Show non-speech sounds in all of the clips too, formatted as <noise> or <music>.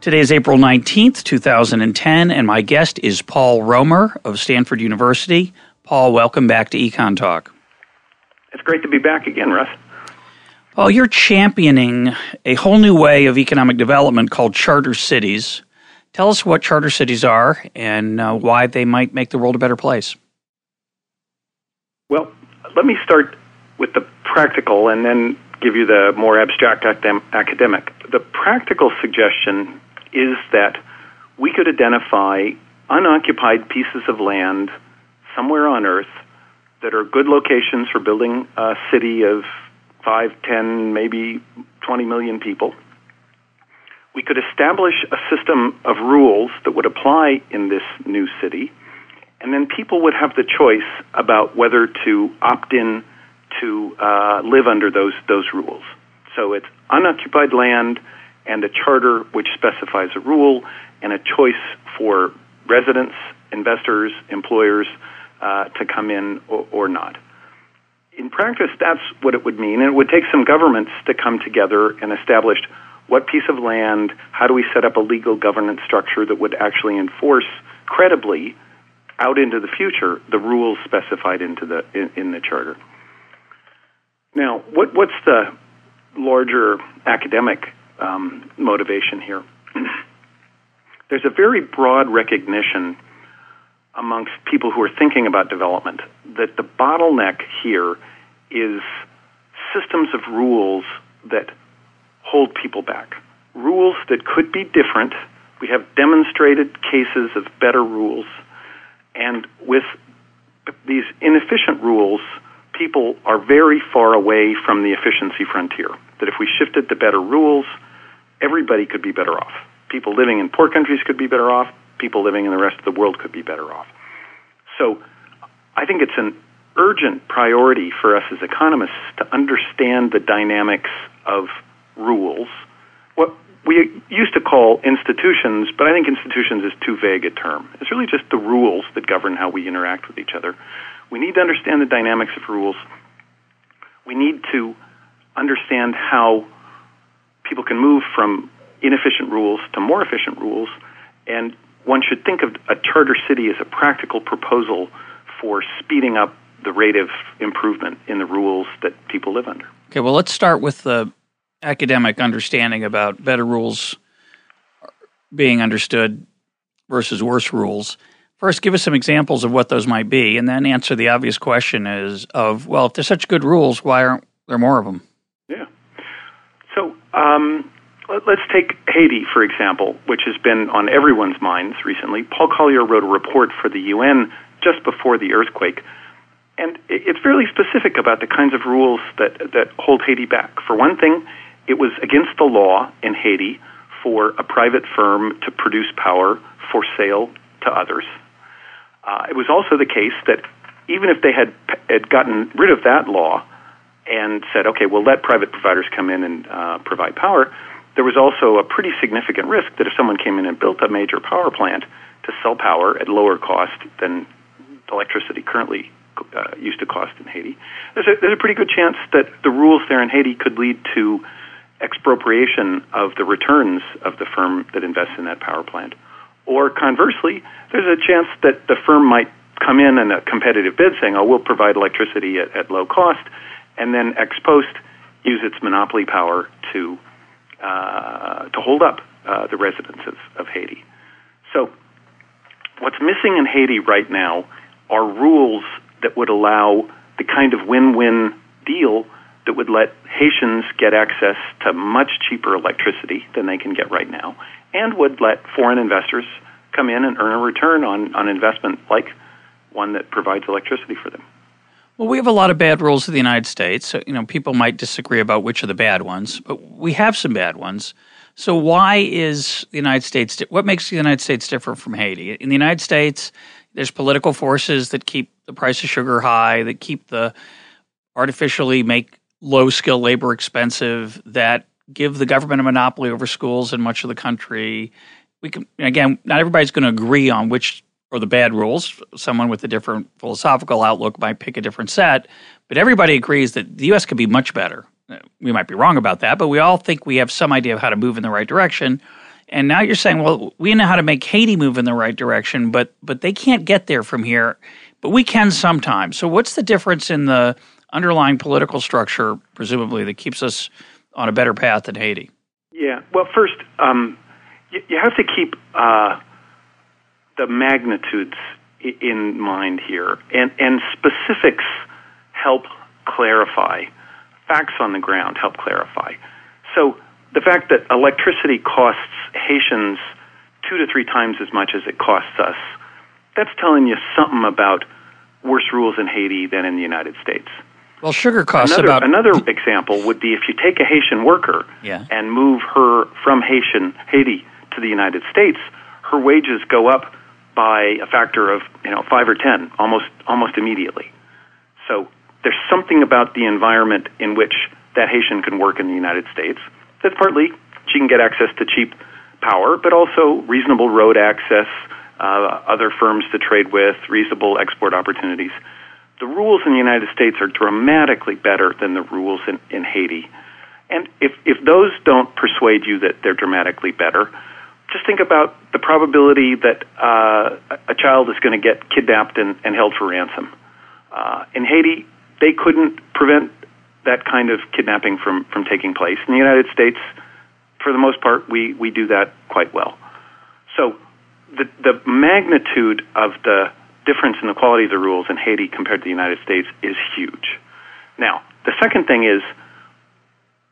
Today is April 19th, 2010, and my guest is Paul Romer of Stanford University. Paul, welcome back to Econ Talk. It's great to be back again, Russ. Paul, you're championing a whole new way of economic development called charter cities. Tell us what charter cities are and uh, why they might make the world a better place. Well, let me start with the practical and then give you the more abstract academic. The practical suggestion is that we could identify unoccupied pieces of land somewhere on Earth that are good locations for building a city of 5, 10, maybe 20 million people. We could establish a system of rules that would apply in this new city, and then people would have the choice about whether to opt in to uh, live under those, those rules. So it's unoccupied land and a charter which specifies a rule and a choice for residents, investors, employers uh, to come in or, or not. In practice, that's what it would mean, and it would take some governments to come together and establish what piece of land, how do we set up a legal governance structure that would actually enforce credibly out into the future the rules specified into the in, in the charter. Now, what, what's the larger academic um, motivation here. There's a very broad recognition amongst people who are thinking about development that the bottleneck here is systems of rules that hold people back. Rules that could be different. We have demonstrated cases of better rules. And with these inefficient rules, people are very far away from the efficiency frontier. That if we shifted to better rules, everybody could be better off. People living in poor countries could be better off. People living in the rest of the world could be better off. So I think it's an urgent priority for us as economists to understand the dynamics of rules. What we used to call institutions, but I think institutions is too vague a term. It's really just the rules that govern how we interact with each other. We need to understand the dynamics of rules. We need to understand how people can move from inefficient rules to more efficient rules, and one should think of a charter city as a practical proposal for speeding up the rate of improvement in the rules that people live under. Okay, well, let's start with the academic understanding about better rules being understood versus worse rules. First, give us some examples of what those might be, and then answer the obvious question: is of well, if there's such good rules, why aren't there more of them? Um, let's take Haiti, for example, which has been on everyone's minds recently. Paul Collier wrote a report for the UN just before the earthquake, and it's fairly specific about the kinds of rules that, that hold Haiti back. For one thing, it was against the law in Haiti for a private firm to produce power for sale to others. Uh, it was also the case that even if they had, had gotten rid of that law, and said, okay, we'll let private providers come in and uh, provide power, there was also a pretty significant risk that if someone came in and built a major power plant to sell power at lower cost than electricity currently uh, used to cost in Haiti, there's a, there's a pretty good chance that the rules there in Haiti could lead to expropriation of the returns of the firm that invests in that power plant. Or conversely, there's a chance that the firm might come in in a competitive bid saying, oh, we'll provide electricity at, at low cost, and then ex post use its monopoly power to uh, to hold up uh, the residents of, of Haiti. So, what's missing in Haiti right now are rules that would allow the kind of win-win deal that would let Haitians get access to much cheaper electricity than they can get right now, and would let foreign investors come in and earn a return on, on investment like one that provides electricity for them. Well, we have a lot of bad rules in the United States. So, you know, people might disagree about which are the bad ones, but we have some bad ones. So why is the United States? What makes the United States different from Haiti? In the United States, there's political forces that keep the price of sugar high, that keep the artificially make low skill labor expensive, that give the government a monopoly over schools in much of the country. We can again, not everybody's going to agree on which are the bad rules. Someone with a different philosophical outlook might pick a different set, but everybody agrees that the U.S. could be much better we might be wrong about that, but we all think we have some idea of how to move in the right direction. And now you're saying, well, we know how to make Haiti move in the right direction, but but they can't get there from here, but we can sometimes. So what's the difference in the underlying political structure, presumably, that keeps us on a better path than Haiti? Yeah. Well, first, um, you, you, have to keep uh, the magnitudes in mind here, and and specifics help clarify facts on the ground help clarify. So the fact that electricity costs Haitians two to three times as much as it costs us, that's telling you something about worse rules in Haiti than in the United States. Well, sugar costs another, about another example would be if you take a Haitian worker yeah. and move her from Haitian Haiti to the United States, her wages go up by a factor of you know five or ten almost almost immediately. So there's something about the environment in which that Haitian can work in the United States. That's partly she can get access to cheap power, but also reasonable road access, uh, other firms to trade with, reasonable export opportunities. The rules in the United States are dramatically better than the rules in, in Haiti. And if, if those don't persuade you that they're dramatically better, just think about the probability that uh, a child is going to get kidnapped and, and held for ransom. Uh, in Haiti, they couldn't prevent that kind of kidnapping from, from taking place. In the United States, for the most part, we, we do that quite well. So the, the magnitude of the difference in the quality of the rules in Haiti compared to the United States is huge. Now, the second thing is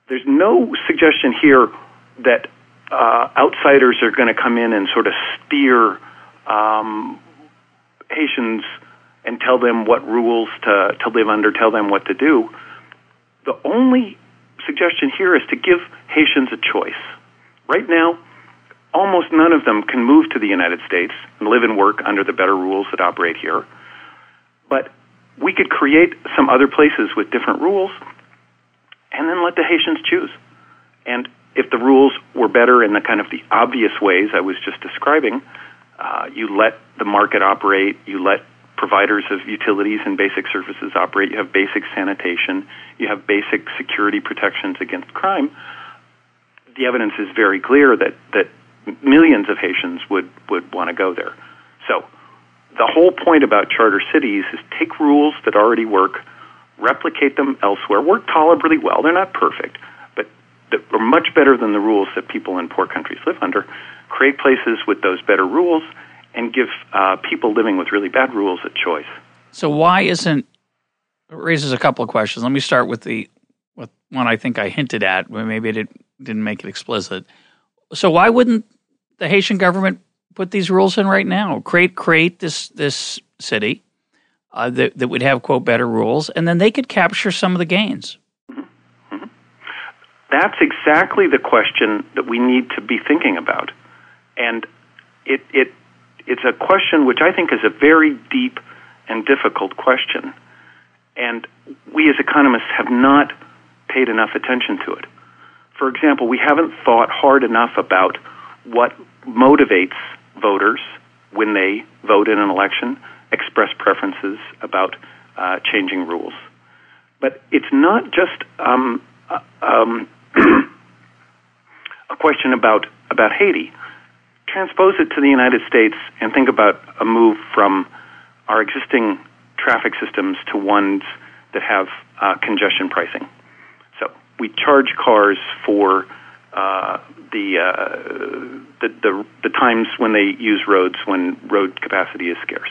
there's no suggestion here that uh, outsiders are going to come in and sort of steer um, Haitians and tell them what rules to, to live under, tell them what to do. The only suggestion here is to give Haitians a choice. Right now, almost none of them can move to the United States and live and work under the better rules that operate here. But we could create some other places with different rules and then let the Haitians choose. And if the rules were better in the kind of the obvious ways I was just describing, uh, you let the market operate, you let providers of utilities and basic services operate. You have basic sanitation. You have basic security protections against crime. The evidence is very clear that, that millions of Haitians would, would want to go there. So the whole point about charter cities is take rules that already work, replicate them elsewhere, work tolerably well. They're not perfect, but they're much better than the rules that people in poor countries live under. Create places with those better rules and give uh, people living with really bad rules a choice. So why isn't it raises a couple of questions. Let me start with the with one I think I hinted at, but maybe I did, didn't make it explicit. So why wouldn't the Haitian government put these rules in right now? Create create this this city uh, that that would have quote better rules, and then they could capture some of the gains. That's exactly the question that we need to be thinking about, and it it it's a question which I think is a very deep and difficult question. And we as economists have not paid enough attention to it. For example, we haven't thought hard enough about what motivates voters when they vote in an election, express preferences about uh, changing rules. But it's not just um, uh, um, <clears throat> a question about, about Haiti transpose it to the United States and think about a move from our existing traffic systems to ones that have uh, congestion pricing. So we charge cars for uh, the, uh, the, the the times when they use roads when road capacity is scarce.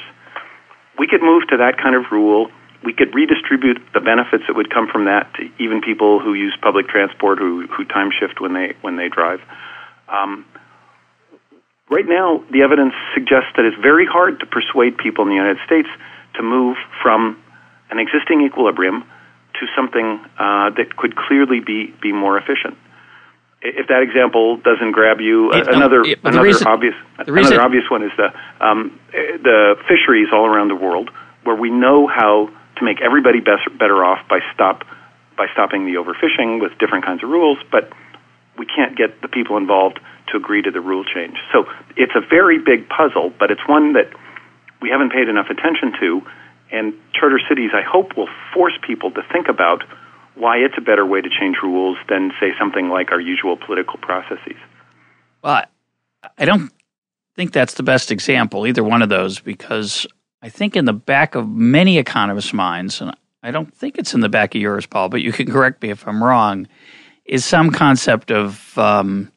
We could move to that kind of rule. We could redistribute the benefits that would come from that to even people who use public transport who who time shift when they when they drive. Um, right now, the evidence suggests that it's very hard to persuade people in the United States to move from an existing equilibrium to something uh, that could clearly be, be more efficient. if that example doesn't grab you, it, another it, another reason, obvious another obvious one is the um, the fisheries all around the world, where we know how to make everybody better, better off by stop by stopping the overfishing with different kinds of rules, but we can't get the people involved to agree to the rule change. So it's a very big puzzle, but it's one that we haven't paid enough attention to, and charter cities, I hope, will force people to think about why it's a better way to change rules than, say, something like our usual political processes. Well, I don't think that's the best example, either one of those, because I think in the back of many economists' minds, and I don't think it's in the back of yours, Paul, but you can correct me if I'm wrong, is some concept of um,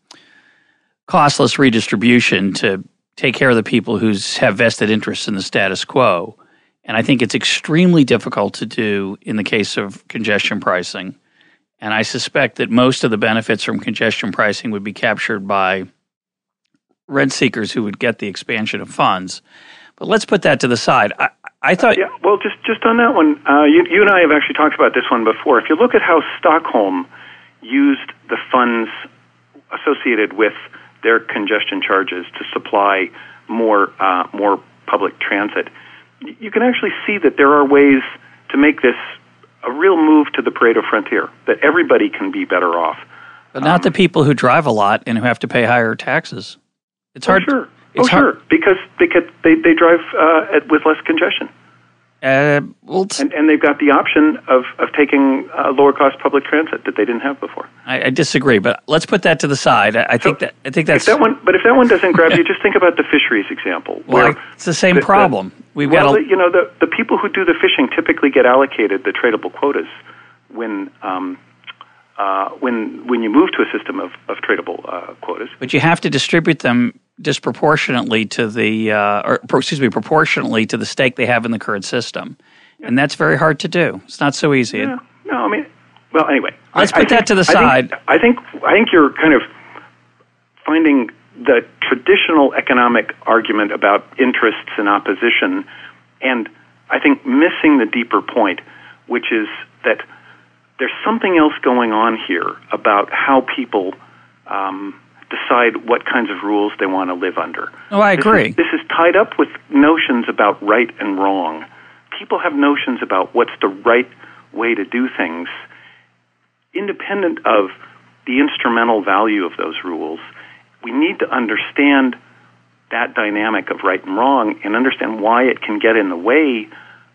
costless redistribution to take care of the people who have vested interests in the status quo. And I think it's extremely difficult to do in the case of congestion pricing. And I suspect that most of the benefits from congestion pricing would be captured by rent seekers who would get the expansion of funds. But let's put that to the side. I, I thought. Yeah, well, just, just on that one, uh, you, you and I have actually talked about this one before. If you look at how Stockholm used the funds associated with their congestion charges to supply more, uh, more public transit, you can actually see that there are ways to make this a real move to the Pareto frontier, that everybody can be better off. But not um, the people who drive a lot and who have to pay higher taxes. It's oh, hard. Sure. Oh, hard. sure. Because they, could, they, they drive uh, at, with less congestion. Uh, well, and, and they've got the option of, of taking uh, lower cost public transit that they didn't have before. I, I disagree, but let's put that to the side. I, I so think that I think that's that one. But if that one doesn't grab <laughs> you, just think about the fisheries example. Well, it's the same the, problem. We've well, got a, you know the the people who do the fishing typically get allocated the tradable quotas when. Um, uh, when when you move to a system of, of tradable uh, quotas, but you have to distribute them disproportionately to the, uh, or excuse me, proportionately to the stake they have in the current system, yeah. and that's very hard to do. It's not so easy. Yeah. No, I mean, well, anyway, let's I, put I that think, to the side. I think, I think I think you're kind of finding the traditional economic argument about interests and opposition, and I think missing the deeper point, which is that there's something else going on here about how people um, decide what kinds of rules they want to live under. Oh, I agree. This is, this is tied up with notions about right and wrong. People have notions about what's the right way to do things, independent of the instrumental value of those rules. We need to understand that dynamic of right and wrong and understand why it can get in the way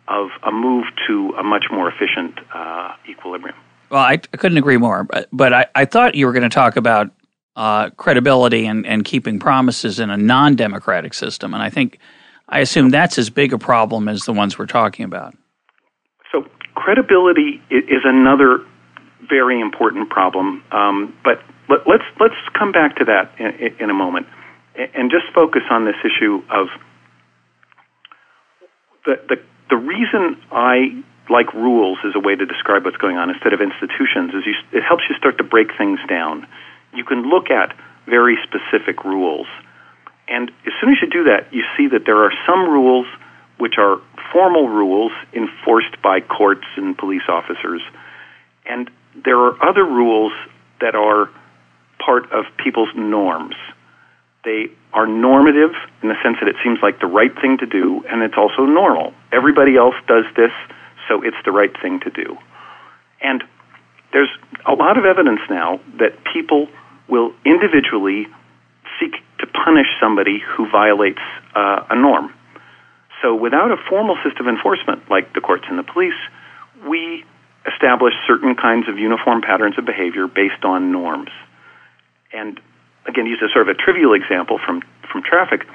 of a move to a much more efficient uh, equilibrium. Well, I, I, couldn't agree more, but, but I, I thought you were going to talk about uh, credibility and, and keeping promises in a non democratic system. And I think, I assume that's as big a problem as the ones we're talking about. So, credibility is another very important problem. Um, but let, us let's, let's come back to that in, in a moment and just focus on this issue of the, the, the reason I like rules as a way to describe what's going on instead of institutions is you, it helps you start to break things down you can look at very specific rules. And as soon as you do that, you see that there are some rules which are formal rules enforced by courts and police officers. And there are other rules that are part of people's norms. They are normative in the sense that it seems like the right thing to do, and it's also normal. Everybody else does this, so it's the right thing to do. And there's a lot of evidence now that people will individually seek to punish somebody who violates uh, a norm. So, without a formal system of enforcement, like the courts and the police, we establish certain kinds of uniform patterns of behavior based on norms. And again, use a sort of a trivial example from, from traffic.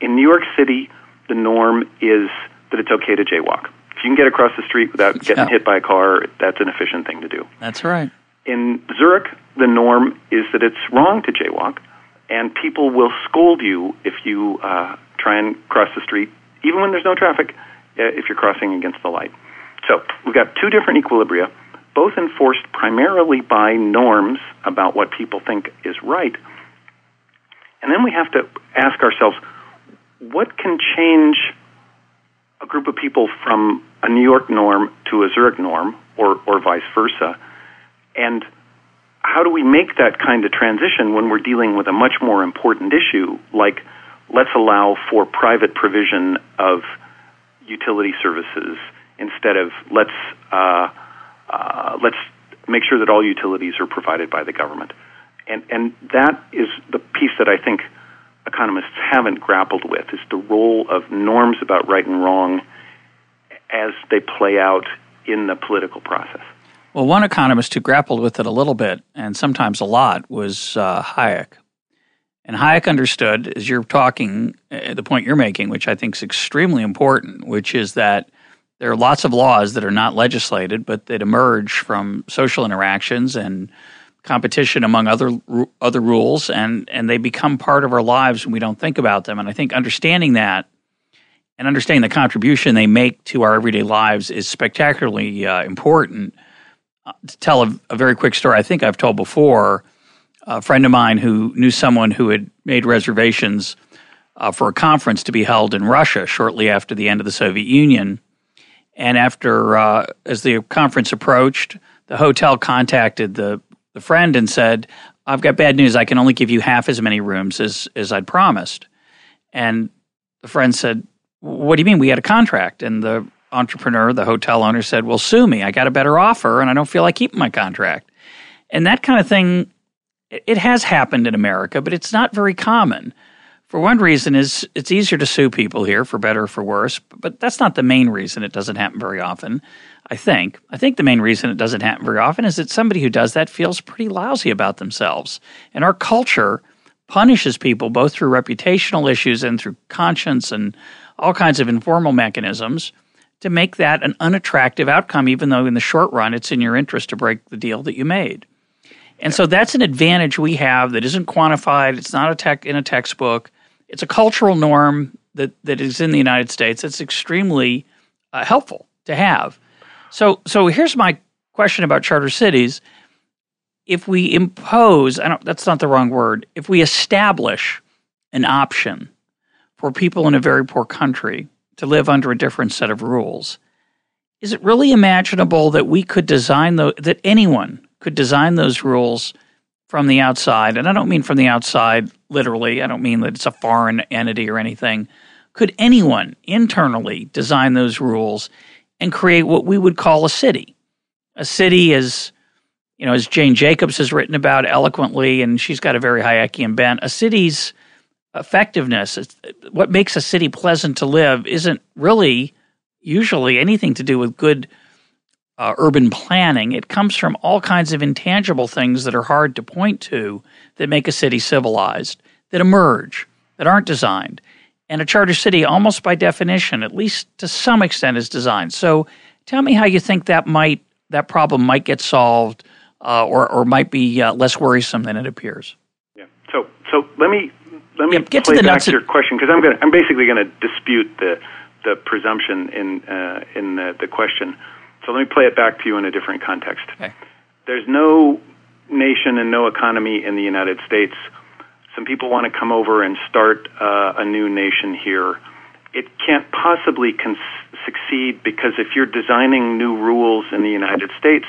In New York City, the norm is that it's okay to jaywalk. If you can get across the street without getting yeah. hit by a car, that's an efficient thing to do. That's right. In Zurich, the norm is that it's wrong to jaywalk, and people will scold you if you uh, try and cross the street, even when there's no traffic, uh, if you're crossing against the light. So we've got two different equilibria, both enforced primarily by norms about what people think is right. And then we have to ask ourselves what can change a group of people from a New York norm to a Zurich norm, or, or vice versa? And how do we make that kind of transition when we're dealing with a much more important issue like let's allow for private provision of utility services instead of let's uh, uh, let's make sure that all utilities are provided by the government. And and that is the piece that I think economists haven't grappled with is the role of norms about right and wrong as they play out in the political process. Well, one economist who grappled with it a little bit and sometimes a lot was uh, Hayek. And Hayek understood, as you're talking, uh, the point you're making, which I think is extremely important, which is that there are lots of laws that are not legislated, but that emerge from social interactions and competition among other other rules, and and they become part of our lives when we don't think about them. And I think understanding that and understanding the contribution they make to our everyday lives is spectacularly uh, important. To tell a, a, very quick story, I think I've told before. A friend of mine who knew someone who had made reservations uh, for a conference to be held in Russia shortly after the end of the Soviet Union. And after, uh, as the conference approached, the hotel contacted the, the friend and said, I've got bad news. I can only give you half as many rooms as, as I'd promised. And the friend said, what do you mean? We had a contract. And the entrepreneur, the hotel owner said, Well, sue me. I got a better offer and I don't feel like keeping my contract. And that kind of thing, it has happened in America, but it's not very common. For one reason is it's easier to sue people here for better or for worse, but that's not the main reason it doesn't happen very often. I think. I think the main reason it doesn't happen very often is that somebody who does that feels pretty lousy about themselves. And our culture punishes people both through reputational issues and through conscience and all kinds of informal mechanisms to make that an unattractive outcome, even though in the short run it's in your interest to break the deal that you made. And so that's an advantage we have that isn't quantified. It's not a tech in a textbook. It's a cultural norm that, that is in the United States. It's extremely uh, helpful to have. So, so here's my question about charter cities. If we impose, I don't, that's not the wrong word. If we establish an option for people in a very poor country to live under a different set of rules. Is it really imaginable that we could design the, that anyone could design those rules from the outside? And I don't mean from the outside literally. I don't mean that it's a foreign entity or anything. Could anyone internally design those rules and create what we would call a city? A city is, you know, as Jane Jacobs has written about eloquently, and she's got a very Hayekian bent. A city's effectiveness, what makes a city pleasant to live, isn't really usually anything to do with good uh, urban planning. It comes from all kinds of intangible things that are hard to point to that make a city civilized, that emerge, that aren't designed. And a charter city, almost by definition, at least to some extent, is designed. So, tell me how you think that might that problem might get solved, uh, or or might be uh, less worrisome than it appears. Yeah. So, so let me let me get play to the back to your question because I'm going I'm basically going to dispute the the presumption in uh, in the, the question. So let me play it back to you in a different context. Okay. There's no nation and no economy in the United States. Some people want to come over and start uh, a new nation here. It can't possibly con- succeed because if you're designing new rules in the United States,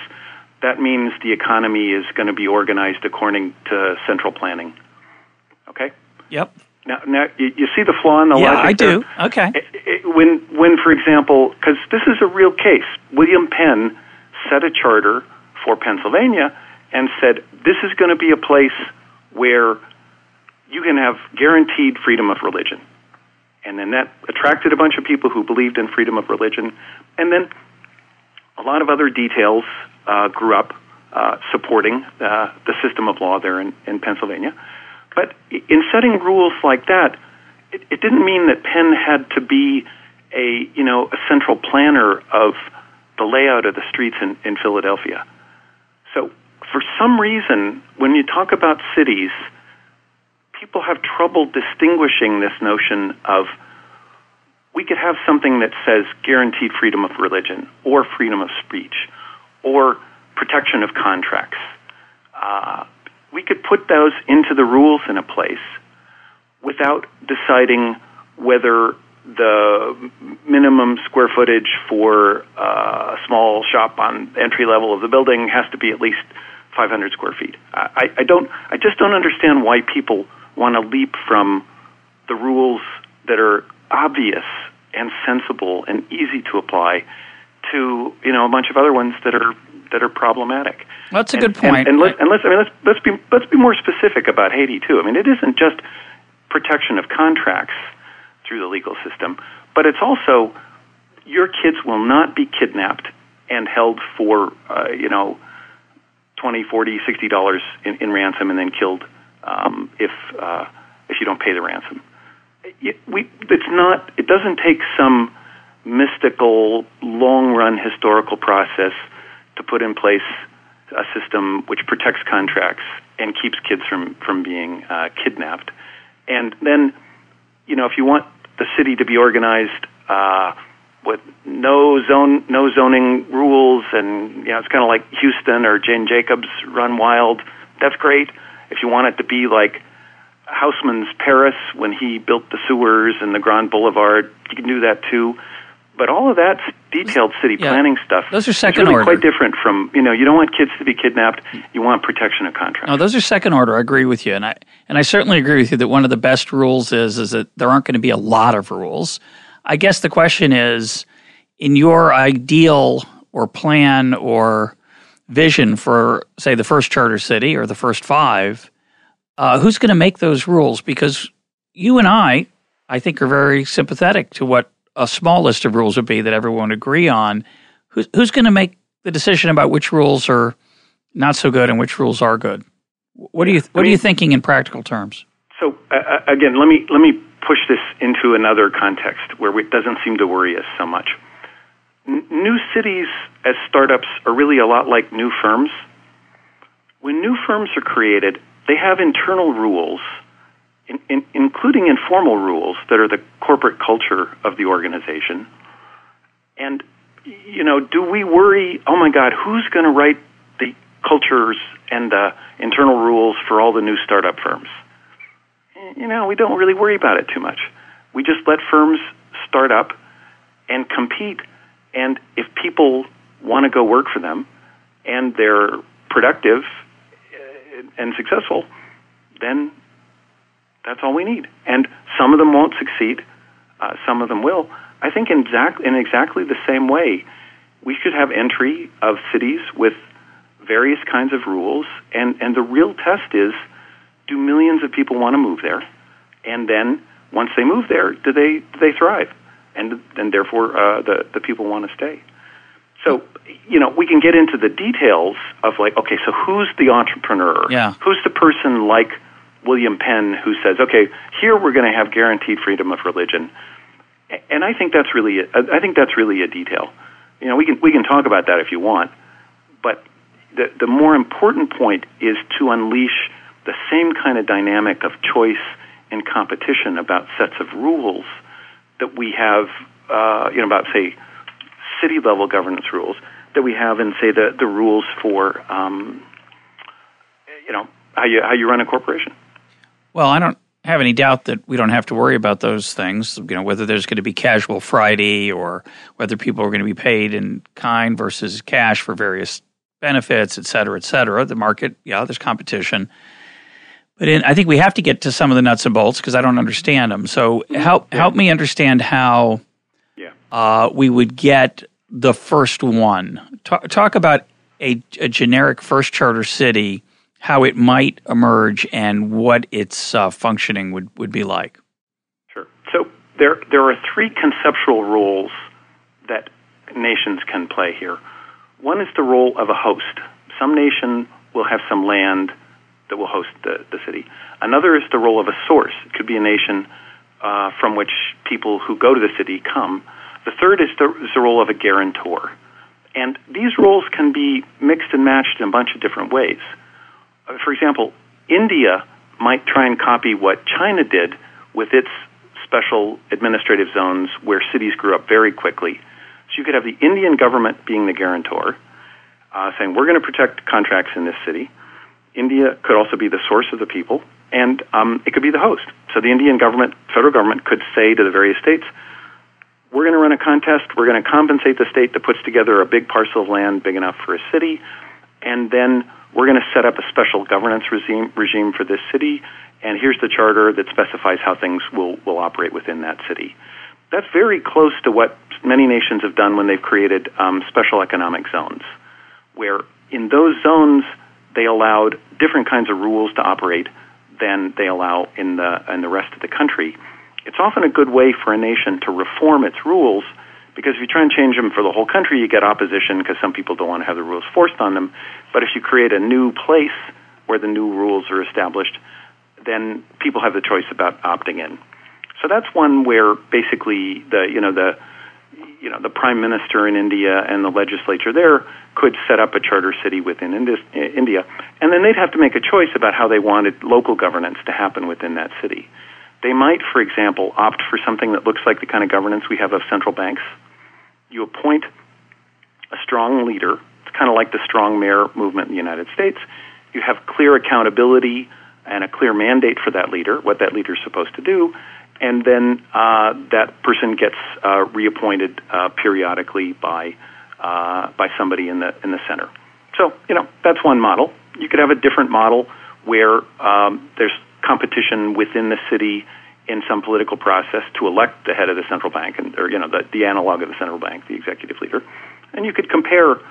that means the economy is going to be organized according to central planning. Okay? Yep. Now, now you, you see the flaw in the yeah, logic. I do. There? Okay. It, it, when, when, for example, because this is a real case, William Penn set a charter for Pennsylvania and said this is going to be a place where you can have guaranteed freedom of religion. And then that attracted a bunch of people who believed in freedom of religion. And then a lot of other details uh, grew up uh, supporting uh, the system of law there in, in Pennsylvania. But in setting rules like that, it, it didn't mean that Penn had to be a you know a central planner of the layout of the streets in, in Philadelphia. So for some reason, when you talk about cities, people have trouble distinguishing this notion of we could have something that says guaranteed freedom of religion or freedom of speech or protection of contracts. Uh, we could put those into the rules in a place without deciding whether the minimum square footage for uh, a small shop on entry level of the building has to be at least 500 square feet. I, I don't. I just don't understand why people want to leap from the rules that are obvious and sensible and easy to apply to you know a bunch of other ones that are that are problematic. Well, that's a and, good point. And, and, let's, and let's, I mean, let's, let's be let's be more specific about Haiti too. I mean, it isn't just protection of contracts through the legal system, but it's also your kids will not be kidnapped and held for uh, you know twenty, forty, sixty dollars in, in ransom and then killed um, if uh, if you don't pay the ransom. It, we, it's not. It doesn't take some mystical, long-run historical process to put in place a system which protects contracts and keeps kids from from being uh, kidnapped. And then, you know, if you want the city to be organized uh, with no zone, no zoning rules, and you know, it's kind of like Houston or Jane Jacobs run wild. That's great. If you want it to be like Haussmann's Paris when he built the sewers and the Grand Boulevard, you can do that too. But all of that's detailed city Yeah. planning stuff. Those are second really order. quite different from you know you don't want kids to be kidnapped. You want protection of contracts. No, those are second order. I agree with you, and I and I certainly agree with you that one of the best rules is is that there aren't going to be a lot of rules. I guess the question is, in your ideal or plan or vision for say the first charter city or the first five, uh, who's going to make those rules? Because you and I, I think, are very sympathetic to what a small list of rules would be that everyone would agree on. Who's who's going to make the decision about which rules are not so good and which rules are good? What are you What are you thinking in practical terms? So uh, again, let me let me push this into another context where it doesn't seem to worry us so much. N- new cities as startups are really a lot like new firms. When new firms are created, they have internal rules, in, in, including informal rules that are the corporate culture of the organization. And you know, do we worry? Oh my God, who's going to write the cultures and the internal rules for all the new startup firms? you know, we don't really worry about it too much. We just let firms start up and compete. And if people want to go work for them and they're productive uh, and successful, then that's all we need. And some of them won't succeed, uh, some of them will. I think in, exact, in exactly the same way, we should have entry of cities with various kinds of rules. And, and the real test is do millions of people want to move there? And then once they move there, do they do they thrive? And and therefore uh, the the people want to stay. So you know we can get into the details of like okay, so who's the entrepreneur? Yeah. Who's the person like William Penn who says okay, here we're going to have guaranteed freedom of religion, and I think that's really a, I think that's really a detail. You know we can we can talk about that if you want, but the the more important point is to unleash the same kind of dynamic of choice and competition about sets of rules that we have, uh, you know, about say city level governance rules that we have in say the the rules for, um, you know, how you how you run a corporation. Well, I don't have any doubt that we don't have to worry about those things. You know, whether there's going to be casual Friday or whether people are going to be paid in kind versus cash for various benefits, et cetera, et cetera. The market, yeah, there's competition. But in, I think we have to get to some of the nuts and bolts because I don't understand them. So help help me understand how Yeah. uh, we would get the first one. Talk, talk about a, a generic first charter city, how it might emerge, and what its uh, functioning would, would be like. Sure. So there there are three conceptual roles that nations can play here. One is the role of a host. Some nation will have some land that will host the, the city. Another is the role of a source. It could be a nation uh, from which people who go to the city come. The third is the, is the role of a guarantor. And these roles can be mixed and matched in a bunch of different ways. Uh, for example, India might try and copy what China did with its special administrative zones where cities grew up very quickly. So you could have the Indian government being the guarantor, uh, saying, We're going to protect contracts in this city. India could also be the source of the people, and um, it could be the host. So the Indian government, federal government, could say to the various states, we're going to run a contest. We're going to compensate the state that puts together a big parcel of land big enough for a city, and then we're going to set up a special governance regime, regime for this city, and here's the charter that specifies how things will, will operate within that city. That's very close to what many nations have done when they've created um, special economic zones, where in those zones they allowed different kinds of rules to operate than they allow in the in the rest of the country. It's often a good way for a nation to reform its rules because if you try and change them for the whole country, you get opposition because some people don't want to have the rules forced on them. But if you create a new place where the new rules are established, then people have the choice about opting in. So that's one where basically the you know the you know the prime minister in India and the legislature there could set up a charter city within India, and then they'd have to make a choice about how they wanted local governance to happen within that city. They might, for example, opt for something that looks like the kind of governance we have of central banks. You appoint a strong leader. It's kind of like the strong mayor movement in the United States. You have clear accountability and a clear mandate for that leader, what that leader is supposed to do, and then uh, that person gets uh, reappointed uh, periodically by uh, by somebody in the in the center. So you know that's one model. You could have a different model where um, there's competition within the city in some political process to elect the head of the central bank and or you know the, the analog of the central bank, the executive leader, and you could compare.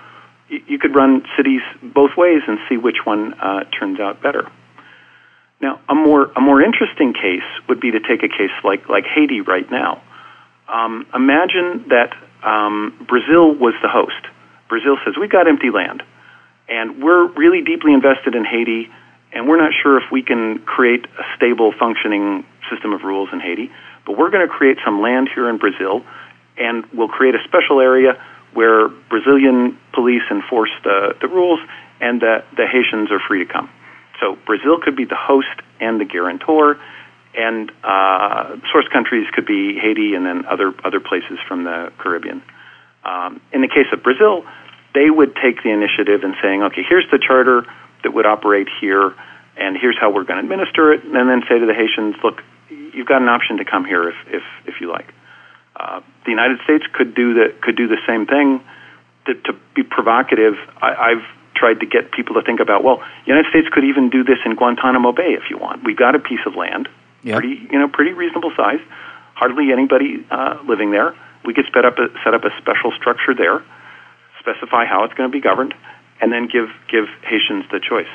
You could run cities both ways and see which one uh, turns out better. Now, a more a more interesting case would be to take a case like like Haiti right now. Um, imagine that um, Brazil was the host. Brazil says we've got empty land, and we're really deeply invested in Haiti, and we're not sure if we can create a stable, functioning system of rules in Haiti. But we're going to create some land here in Brazil, and we'll create a special area where Brazilian police enforce the, the rules, and the, the Haitians are free to come. So Brazil could be the host and the guarantor, and uh, source countries could be Haiti and then other other places from the Caribbean. Um, in the case of Brazil, they would take the initiative in saying, okay, here's the charter that would operate here, and here's how we're going to administer it, and then say to the Haitians, look, you've got an option to come here if if if you like. Uh, the United States could do the could do the same thing. To, to be provocative, I, I've tried to get people to think about, well, the United States could even do this in Guantanamo Bay if you want. We've got a piece of land, yep. pretty you know pretty reasonable size, hardly anybody uh, living there. We could set up a, set up a special structure there, specify how it's going to be governed, and then give give Haitians the choice.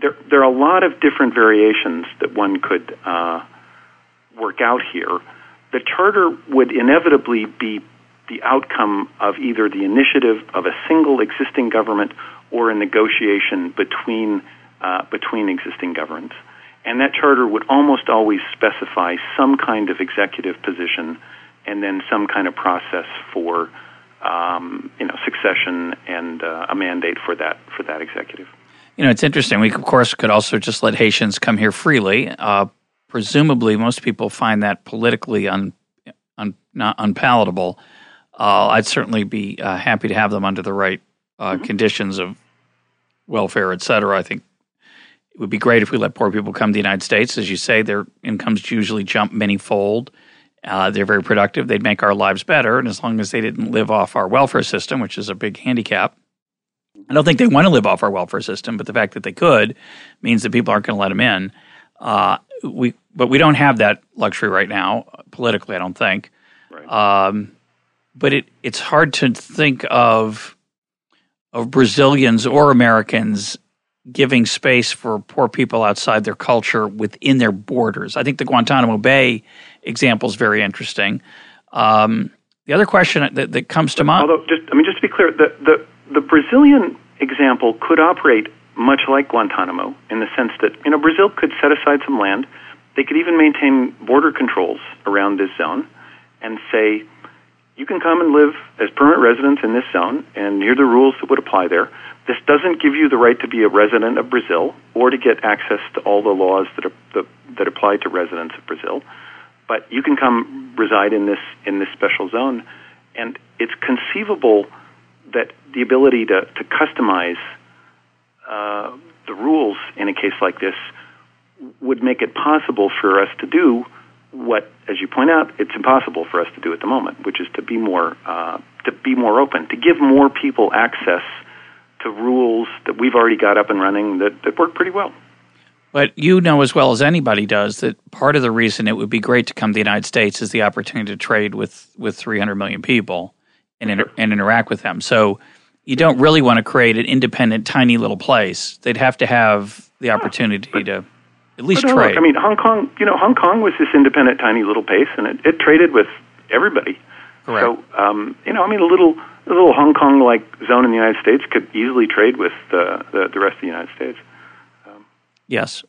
There there are a lot of different variations that one could uh, work out here. The charter would inevitably be the outcome of either the initiative of a single existing government or a negotiation between uh, between existing governments. And that charter would almost always specify some kind of executive position and then some kind of process for um, you know succession and uh, a mandate for that for that executive. You know, it's interesting. We of course could also just let Haitians come here freely. Uh, presumably, most people find that politically un, un not unpalatable. Uh, I'd certainly be uh, happy to have them under the right uh, mm-hmm. conditions of welfare, et cetera. I think it would be great if we let poor people come to the United States. As you say, their incomes usually jump many fold. Uh, they're very productive. They'd make our lives better. And as long as they didn't live off our welfare system, which is a big handicap, I don't think they want to live off our welfare system, but the fact that they could means that people aren't going to let them in. Uh, we, but we don't have that luxury right now, politically, I don't think. Right. Um, but it, it's hard to think of of Brazilians or Americans giving space for poor people outside their culture within their borders. I think the Guantanamo Bay example is very interesting. Um, the other question that, that comes to mind. Although, just I mean, just to be clear, the, the the Brazilian example could operate much like Guantanamo in the sense that you know Brazil could set aside some land. They could even maintain border controls around this zone, and say you can come and live as permanent residents in this zone, and here are the rules that would apply there. This doesn't give you the right to be a resident of Brazil or to get access to all the laws that, are, that, that apply to residents of Brazil, but you can come reside in this in this special zone, and it's conceivable that the ability to, to customize the rules in a case like this would make it possible for us to do what, as you point out, it's impossible for us to do at the moment, which is to be more uh, to be more open, to give more people access to rules that we've already got up and running that, that work pretty well. But you know as well as anybody does that part of the reason it would be great to come to the United States is the opportunity to trade with, with 300 million people and, inter- and interact with them. So you don't really want to create an independent, tiny little place. They'd have to have the opportunity but, to at least trade. Look, I mean, Hong Kong. You know, Hong Kong was this independent, tiny little place, and it, it traded with everybody. Correct. So, um, you know, I mean, a little a little Hong Kong like zone in the United States could easily trade with uh, the the rest of the United States. Um, yes,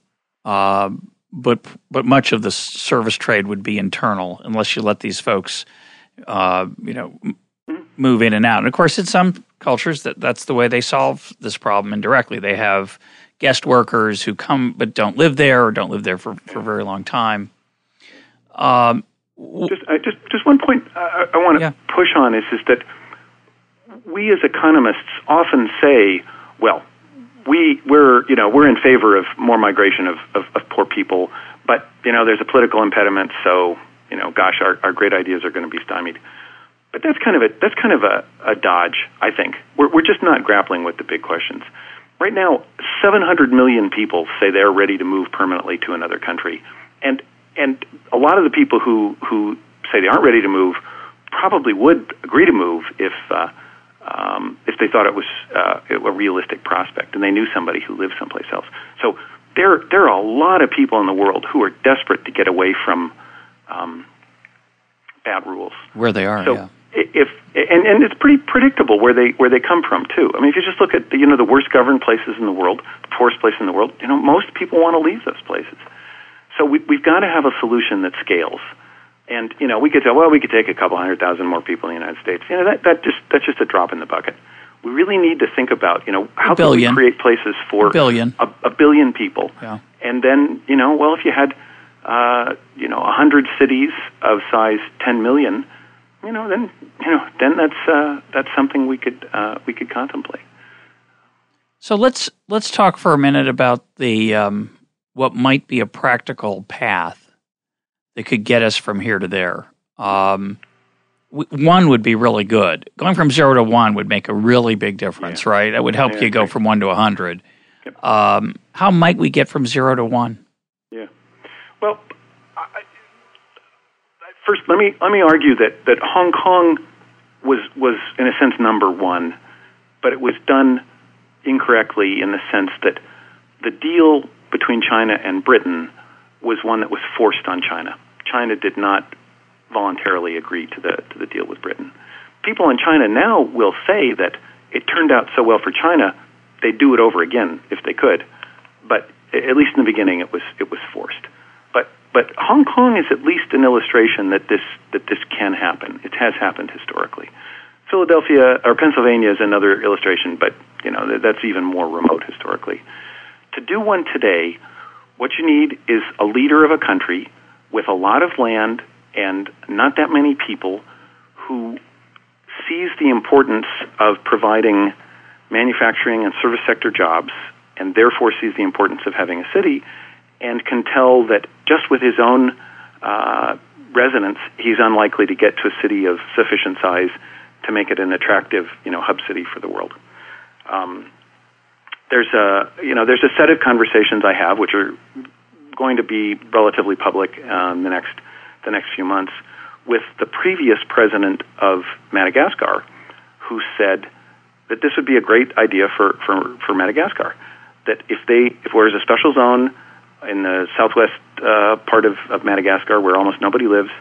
uh, but but much of the service trade would be internal unless you let these folks, uh, you know. Move in and out. And of course, in some cultures, that that's the way they solve this problem indirectly. They have guest workers who come but don't live there or don't live there for, for a very long time. Um, just, I, just, just one point I, I want to yeah. push on is is that we as economists often say, well, we we're you know we're in favor of more migration of, of, of poor people, but you know there's a political impediment, so you know, gosh, our, our great ideas are going to be stymied. But that's kind of a that's kind of a, a dodge, I think. We're we're just not grappling with the big questions. Right now, 700 million people say they're ready to move permanently to another country, and and a lot of the people who who say they aren't ready to move probably would agree to move if uh, um, if they thought it was uh, a realistic prospect and they knew somebody who lived someplace else. So there there are a lot of people in the world who are desperate to get away from um, bad rules. Where they are, so yeah. If and, and it's pretty predictable where they where they come from too. I mean, if you just look at the, you know the worst governed places in the world, the poorest place in the world, you know most people want to leave those places. So we, we've got to have a solution that scales. And you know, we could say, well, we could take a couple hundred thousand more people in the United States. You know, that that just that's just a drop in the bucket. We really need to think about, you know, how can we create places for a billion, a, a billion people, yeah. and then you know, well, if you had, uh, you know, a hundred cities of size ten million, you know, then you know, then that's uh, that's something we could uh, we could contemplate. So let's let's talk for a minute about the um, what might be a practical path that could get us from here to there. Um, one would be really good. Going from zero to one would make a really big difference, yeah. right? That would help yeah, you go from one to a hundred. Yep. Um, how might we get from zero to one? Yeah. Well, I, first let me let me argue that that Hong Kong was was in a sense number one, but it was done incorrectly in the sense that the deal between China and Britain was one that was forced on China. China did not voluntarily agree to the to the deal with Britain. People in China now will say that it turned out so well for China, they'd do it over again if they could. But at least in the beginning, it was it was forced. But Hong Kong is at least an illustration that this that this can happen. It has happened historically. Philadelphia or Pennsylvania is another illustration, but you know that's even more remote historically. To do one today, what you need is a leader of a country with a lot of land and not that many people who sees the importance of providing manufacturing and service sector jobs and therefore sees the importance of having a city and can tell that just with his own uh, residents, he's unlikely to get to a city of sufficient size to make it an attractive, you know, hub city for the world. Um, there's a, you know, there's a set of conversations I have which are going to be relatively public um, the next the next few months with the previous president of Madagascar, who said that this would be a great idea for, for, for Madagascar. That if they if there's a special zone in the southwest uh, part of, of Madagascar where almost nobody lives,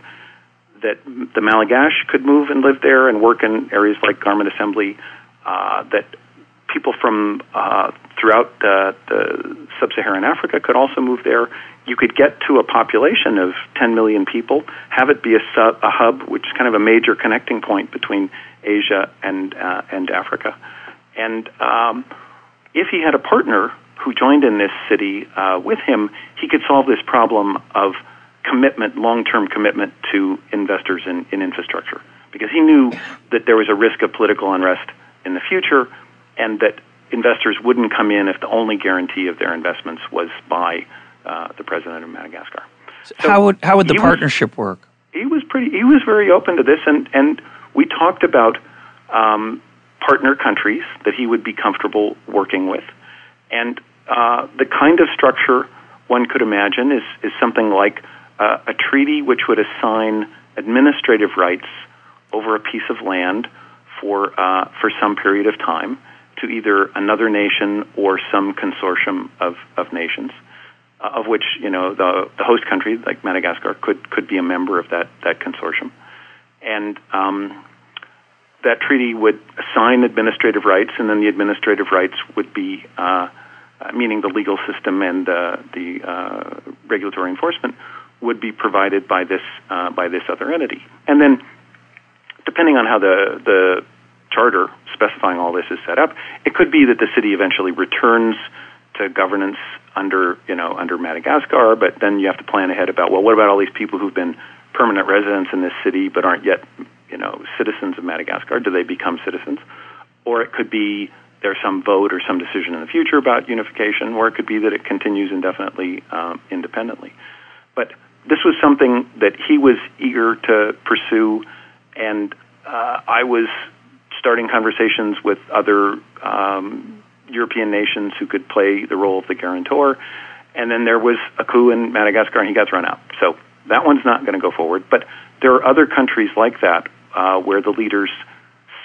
that the Malgache could move and live there and work in areas like garment assembly. Uh, that people from uh, throughout uh, the sub-Saharan Africa could also move there. You could get to a population of 10 million people, have it be a, sub, a hub, which is kind of a major connecting point between Asia and uh, and Africa. And um, if he had a partner who joined in this city uh, with him, he could solve this problem of commitment, long-term commitment to investors in, in infrastructure, because he knew that there was a risk of political unrest in the future and that investors wouldn't come in if the only guarantee of their investments was by uh, the president of Madagascar. So how would how would the partnership was, work? He was pretty. He was very open to this, and and we talked about um, partner countries that he would be comfortable working with. And uh, the kind of structure one could imagine is, is something like uh, a treaty which would assign administrative rights over a piece of land for, uh, for some period of time to either another nation or some consortium of, of nations, uh, of which you know the, the host country, like Madagascar, could, could be a member of that, that consortium. And um, that treaty would assign administrative rights, and then the administrative rights would be, uh, meaning the legal system and uh, the uh, regulatory enforcement, would be provided by this uh, by this other entity. And then, depending on how the the charter specifying all this is set up, it could be that the city eventually returns to governance under you know under Madagascar, but then you have to plan ahead about well, what about all these people who've been permanent residents in this city but aren't yet you know, citizens of Madagascar? Do they become citizens? Or it could be there's some vote or some decision in the future about unification, or it could be that it continues indefinitely um, independently. But this was something that he was eager to pursue, and uh, I was starting conversations with other um, European nations who could play the role of the guarantor. And then there was a coup in Madagascar, and he got thrown out. So that one's not going to go forward. But there are other countries like that uh, where the leaders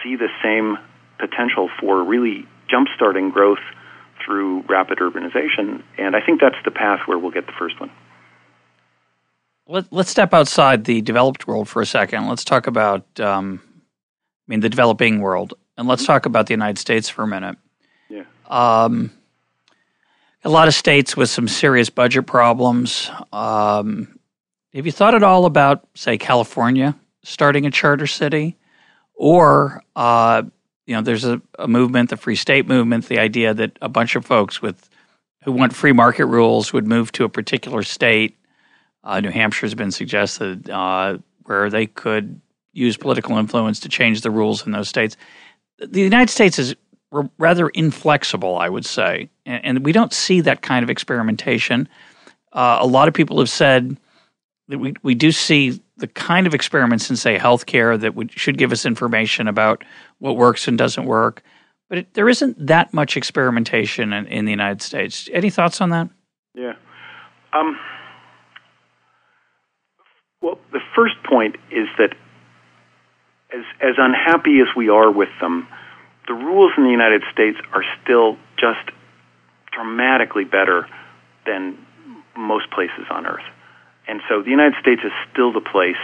see the same potential for really jumpstarting growth through rapid urbanization. And I think that's the path where we'll get the first one. Let, us step outside the developed world for a second. Let's talk about, um, I mean, the developing world, and let's talk about the United States for a minute. Yeah. Um, a lot of states with some serious budget problems. Um, have you thought at all about, say, California starting a charter city, or uh, you know, there's a, a, movement, the Free State movement, the idea that a bunch of folks with who want free market rules would move to a particular state. Uh, New Hampshire has been suggested uh, where they could use political influence to change the rules in those states. The United States is r- rather inflexible, I would say, and, and, we don't see that kind of experimentation. Uh, a lot of people have said we, we do see the kind of experiments in, say, healthcare that would, should give us information about what works and doesn't work. But it, there isn't that much experimentation in, in, the United States. Any thoughts on that? Yeah. Um, well, the first point is that as, as unhappy as we are with them, the rules in the United States are still just dramatically better than most places on earth. And so the United States is still the place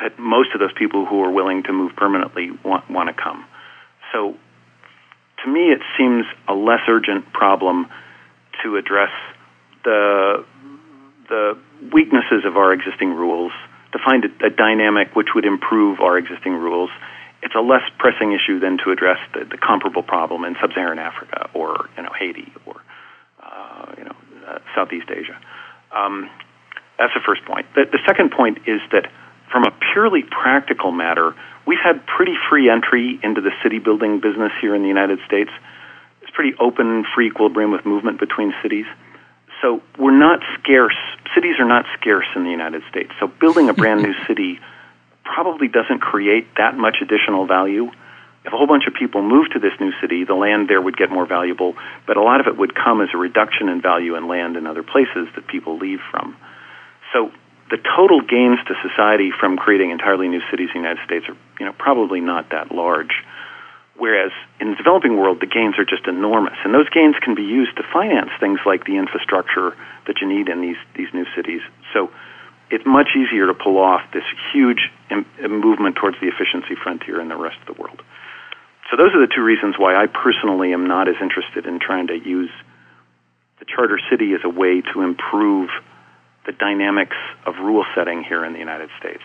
that most of those people who are willing to move permanently want, want to come. So to me, it seems a less urgent problem to address the the weaknesses of our existing rules, to find a, a dynamic which would improve our existing rules. It's a less pressing issue than to address the, the comparable problem in sub-Saharan Africa or you know Haiti or uh, you know uh, Southeast Asia. Um, that's the first point. The, the second point is that from a purely practical matter, we've had pretty free entry into the city building business here in the United States. It's pretty open, free equilibrium with movement between cities. So we're not scarce. Cities are not scarce in the United States. So building a brand new <laughs> city probably doesn't create that much additional value. If a whole bunch of people move to this new city, the land there would get more valuable, but a lot of it would come as a reduction in value in land in other places that people leave from. So the total gains to society from creating entirely new cities in the United States are, you know, probably not that large. Whereas in the developing world, the gains are just enormous, and those gains can be used to finance things like the infrastructure that you need in these these new cities. So it's much easier to pull off this huge Im- movement towards the efficiency frontier in the rest of the world. So those are the two reasons why I personally am not as interested in trying to use the charter city as a way to improve the dynamics of rule setting here in the United States.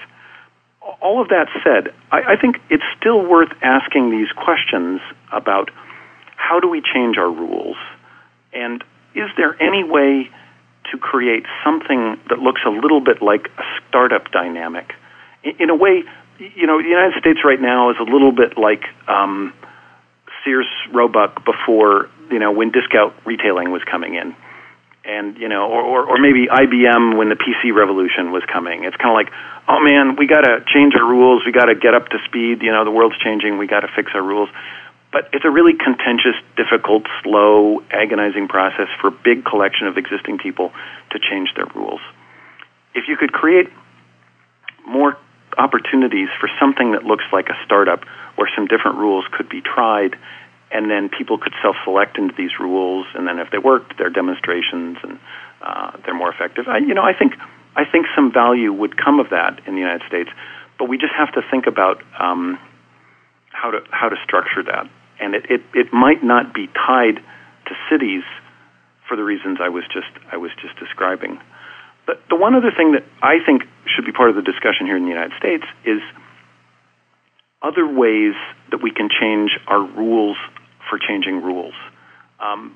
All of that said, I, I think it's still worth asking these questions about how do we change our rules? And is there any way to create something that looks a little bit like a startup dynamic? In, in a way, you know, the United States right now is a little bit like um, Sears Roebuck before, you know, when discount retailing was coming in and you know, or, or, or maybe IBM when the PC revolution was coming. It's kind of like, oh man, we got to change our rules. We got to get up to speed. You know, the world's changing. We got to fix our rules. but it's a really contentious, difficult, slow, agonizing process for a big collection of existing people to change their rules. If you could create more opportunities for something that looks like a startup where some different rules could be tried and then people could self-select into these rules and then if they worked they're demonstrations and uh, they're more effective I, you know i think i think some value would come of that in the united states but we just have to think about um, how to how to structure that and it, it, it might not be tied to cities for the reasons I was just I was just describing. But the one other thing that I think should be part of the discussion here in the United States is other ways that we can change our rules for changing rules. Um,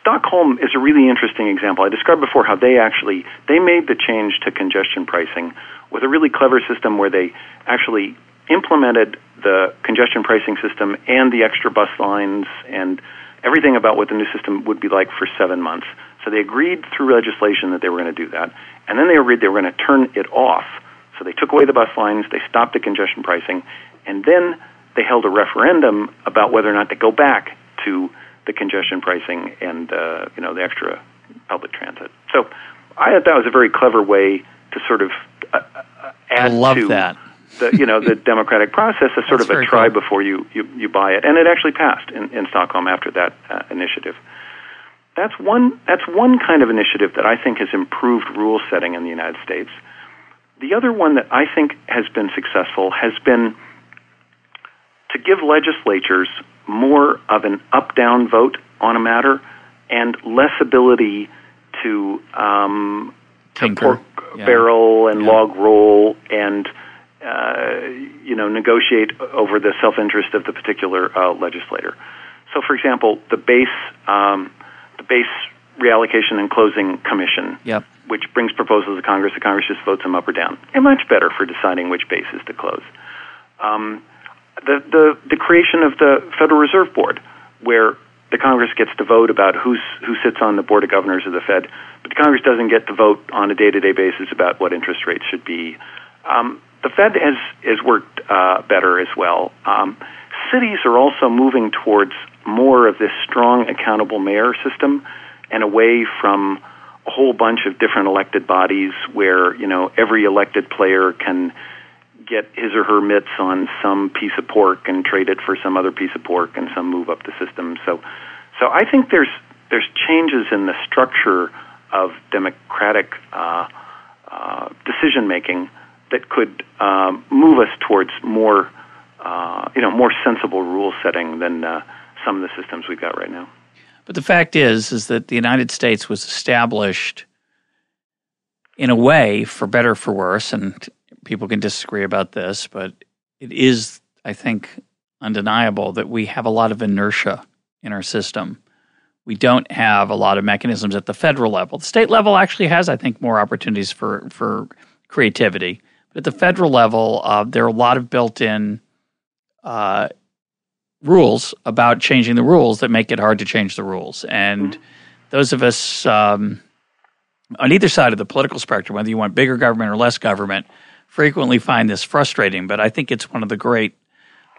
Stockholm is a really interesting example. I described before how they actually they made the change to congestion pricing with a really clever system where they actually implemented the congestion pricing system and the extra bus lines and everything about what the new system would be like for seven months. So they agreed through legislation that they were going to do that, and then they agreed they were going to turn it off. So they took away the bus lines, they stopped the congestion pricing, and then they held a referendum about whether or not to go back to the congestion pricing and uh, you know the extra public transit. So I thought that was a very clever way to sort of uh, uh add love to that the you know the <laughs> democratic process as sort That's of a try cool. before you, you you buy it, and it actually passed in, in Stockholm after that uh, initiative. That's one that's one kind of initiative that I think has improved rule setting in the United States. The other one that I think has been successful has been to give legislatures more of an up-down vote on a matter and less ability to um, to pork yeah. barrel and yeah. log roll and uh, you know, negotiate over the self-interest of the particular uh, legislator. So, for example, the base um, the base reallocation and closing commission, yep. which brings proposals to Congress, the Congress just votes them up or down. And much better for deciding which bases to close. Um, the, the the creation of the Federal Reserve Board, where the Congress gets to vote about who's who sits on the board of governors of the Fed, but the Congress doesn't get to vote on a day-to-day basis about what interest rates should be. Um, the Fed has has worked uh, better as well. Um, cities are also moving towards more of this strong accountable mayor system and away from a whole bunch of different elected bodies where you know every elected player can get his or her mitts on some piece of pork and trade it for some other piece of pork and some move up the system. So, so I think there's there's changes in the structure of democratic uh, uh, decision making that could um, move us towards more, uh, you know, more sensible rule setting than uh, some of the systems we've got right now. But the fact is, is that the United States was established in a way, for better for worse, and people can disagree about this, but it is, I think, undeniable that we have a lot of inertia in our system. We don't have a lot of mechanisms at the federal level. The state level actually has, I think, more opportunities for for creativity. But at the federal level, uh, there are a lot of built in uh, rules about changing the rules that make it hard to change the rules. And mm-hmm. those of us um, on either side of the political spectrum, whether you want bigger government or less government, frequently find this frustrating. But I think it's one of the great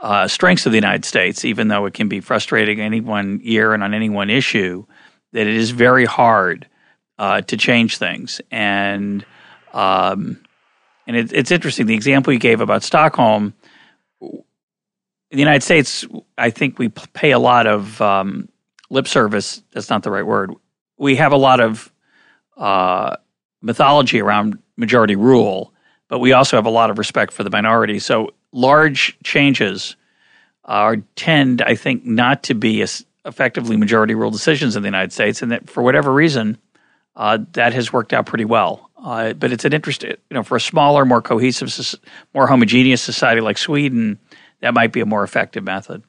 uh, strengths of the United States, even though it can be frustrating any one year and on any one issue, that it is very hard uh, to change things. And um, and it, it's interesting. The example you gave about Stockholm, in the United States, I think we pay a lot of um, lip service. That's not the right word. We have a lot of uh, mythology around majority rule, but we also have a lot of respect for the minority. So large changes are tend, I think, not to be effectively majority rule decisions in the United States, and that for whatever reason, uh, that has worked out pretty well. Uh, but it's an interest, you know, for a smaller, more cohesive, more homogeneous society like Sweden, that might be a more effective method.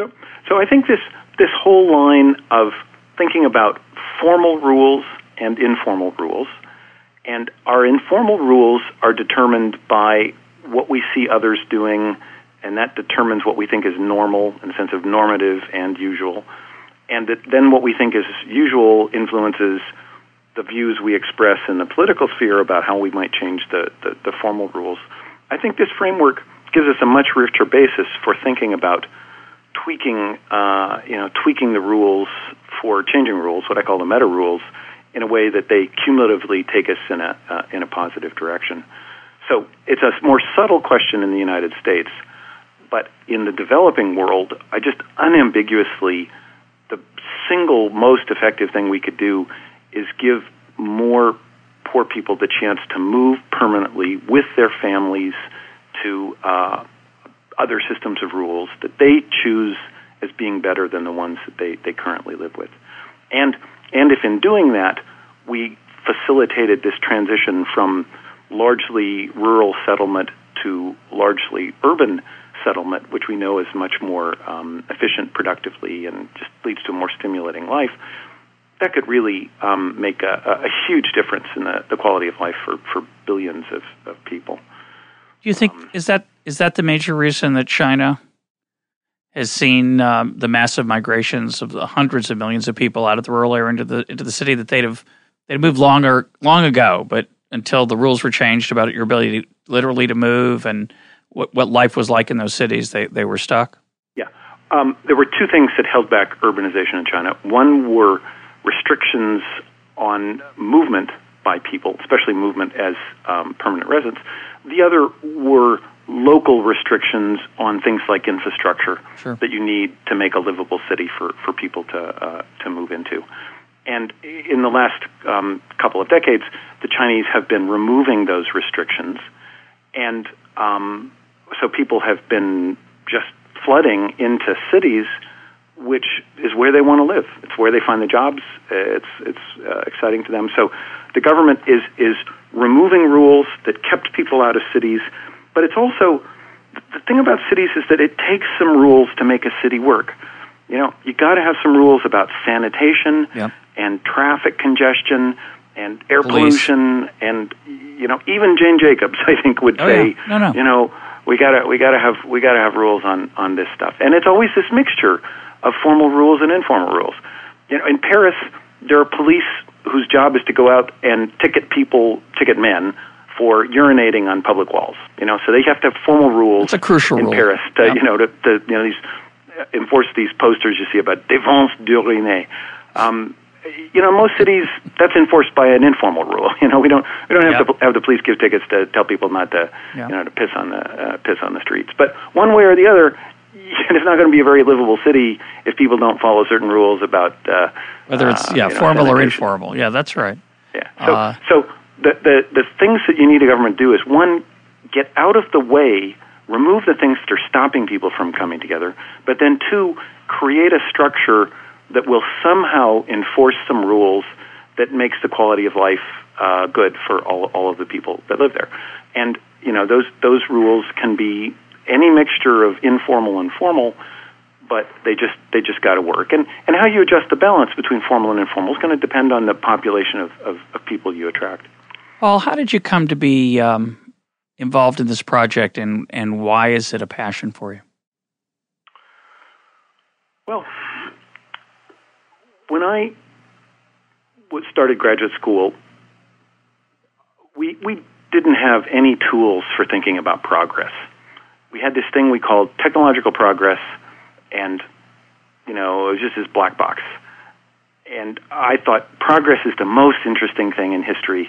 So, so I think this this whole line of thinking about formal rules and informal rules, and our informal rules are determined by what we see others doing, and that determines what we think is normal in the sense of normative and usual, and that then what we think is usual influences the views we express in the political sphere about how we might change the, the, the formal rules. I think this framework gives us a much richer basis for thinking about tweaking, uh, you know, tweaking the rules for changing rules, what I call the meta rules, in a way that they cumulatively take us in a uh, in a positive direction. So it's a more subtle question in the United States, but in the developing world, I just unambiguously the single most effective thing we could do is give more poor people the chance to move permanently with their families to uh, other systems of rules that they choose as being better than the ones that they, they currently live with. And, and if in doing that, we facilitated this transition from largely rural settlement to largely urban settlement, which we know is much more um, efficient productively and just leads to a more stimulating life, that could really um, make a, a, huge difference in the, the quality of life for, for billions of, of people. Do you think um, is that is that the major reason that China has seen um, the massive migrations of hundreds of millions of people out of the rural area into the into the city that they'd have they'd moved longer long ago, but until the rules were changed about your ability to, literally to move and what, what life was like in those cities, they they were stuck. Yeah, um, there were two things that held back urbanization in China. One were restrictions on movement by people, especially movement as um, permanent residents. The other were local restrictions on things like infrastructure sure. that you need to make a livable city for, for people to uh, to move into. And in the last um, couple of decades, the Chinese have been removing those restrictions, and um, so people have been just flooding into cities which is where they want to live. It's where they find the jobs. It's it's uh, exciting to them. So the government is is removing rules that kept people out of cities, but it's also the thing about cities is that it takes some rules to make a city work. You know, you got to have some rules about sanitation yep. and traffic congestion and air Police. pollution and you know even Jane Jacobs I think would oh, say yeah. no, no. you know we gotta we gotta have we gotta have rules on on this stuff and it's always this mixture of formal rules and informal rules. You know, in Paris, there are police whose job is to go out and ticket people, ticket men for urinating on public walls. You know, so they have to have formal rules. It's a crucial in rule. Paris to yeah. you know to, to you know these uh, enforce these posters you see about défense d'uriner. Um, you know, most cities that's enforced by an informal rule. <laughs> You know, we don't we don't have yeah. to have the police give tickets to tell people not to yeah. you know to piss on the uh, piss on the streets. But one way or the other, <laughs> it's not going to be a very livable city if people don't follow certain rules about uh, whether it's uh, yeah you know, formal or informal. Yeah, that's right. Yeah. So Uh, so the, the the things that you need a government to do is one get out of the way, remove the things that are stopping people from coming together, but then two create a structure that will somehow enforce some rules that makes the quality of life uh, good for all all of the people that live there. And you know those those rules can be any mixture of informal and formal, but they just they just got to work. And and how you adjust the balance between formal and informal is going to depend on the population of, of, of people you attract. Paul, how did you come to be um, involved in this project, and and why is it a passion for you? Well, when I started graduate school, we we didn't have any tools for thinking about progress. We had this thing we called technological progress, and you know it was just this black box. And I thought progress is the most interesting thing in history,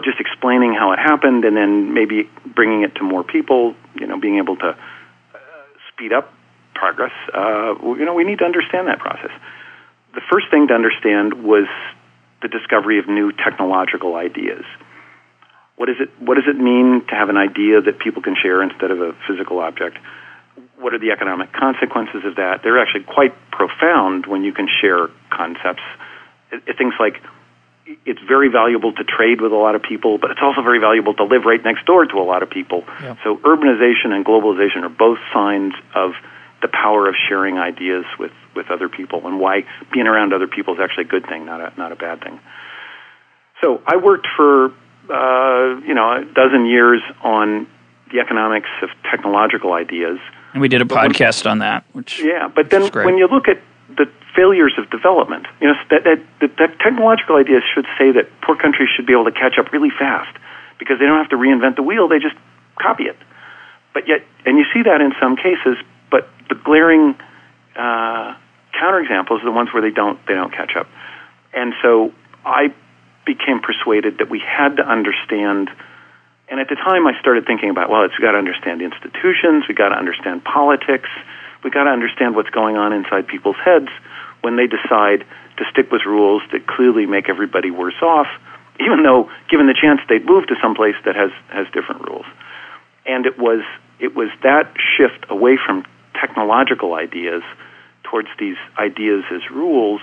just explaining how it happened, and then maybe bringing it to more people. You know, being able to uh, speed up progress. Uh, you know, we need to understand that process. The first thing to understand was the discovery of new technological ideas. What, is it, what does it mean to have an idea that people can share instead of a physical object? What are the economic consequences of that? They're actually quite profound when you can share concepts. It, it, things like it's very valuable to trade with a lot of people, but it's also very valuable to live right next door to a lot of people. Yeah. So urbanization and globalization are both signs of the power of sharing ideas with, with other people and why being around other people is actually a good thing, not a, not a bad thing. So I worked for, uh, you know, a dozen years on the economics of technological ideas. And we did a podcast on that, which Yeah, but then when you look at the failures of development, you know, that, that, that, that technological ideas should say that poor countries should be able to catch up really fast because they don't have to reinvent the wheel, they just copy it. But yet, and you see that in some cases, but the glaring uh, counterexamples are the ones where they don't they don't catch up. And so I became persuaded that we had to understand. And at the time, I started thinking about well, it's got to understand institutions, we got to understand politics, we got to understand what's going on inside people's heads when they decide to stick with rules that clearly make everybody worse off, even though, given the chance, they'd move to some place that has has different rules. And it was it was that shift away from technological ideas towards these ideas as rules,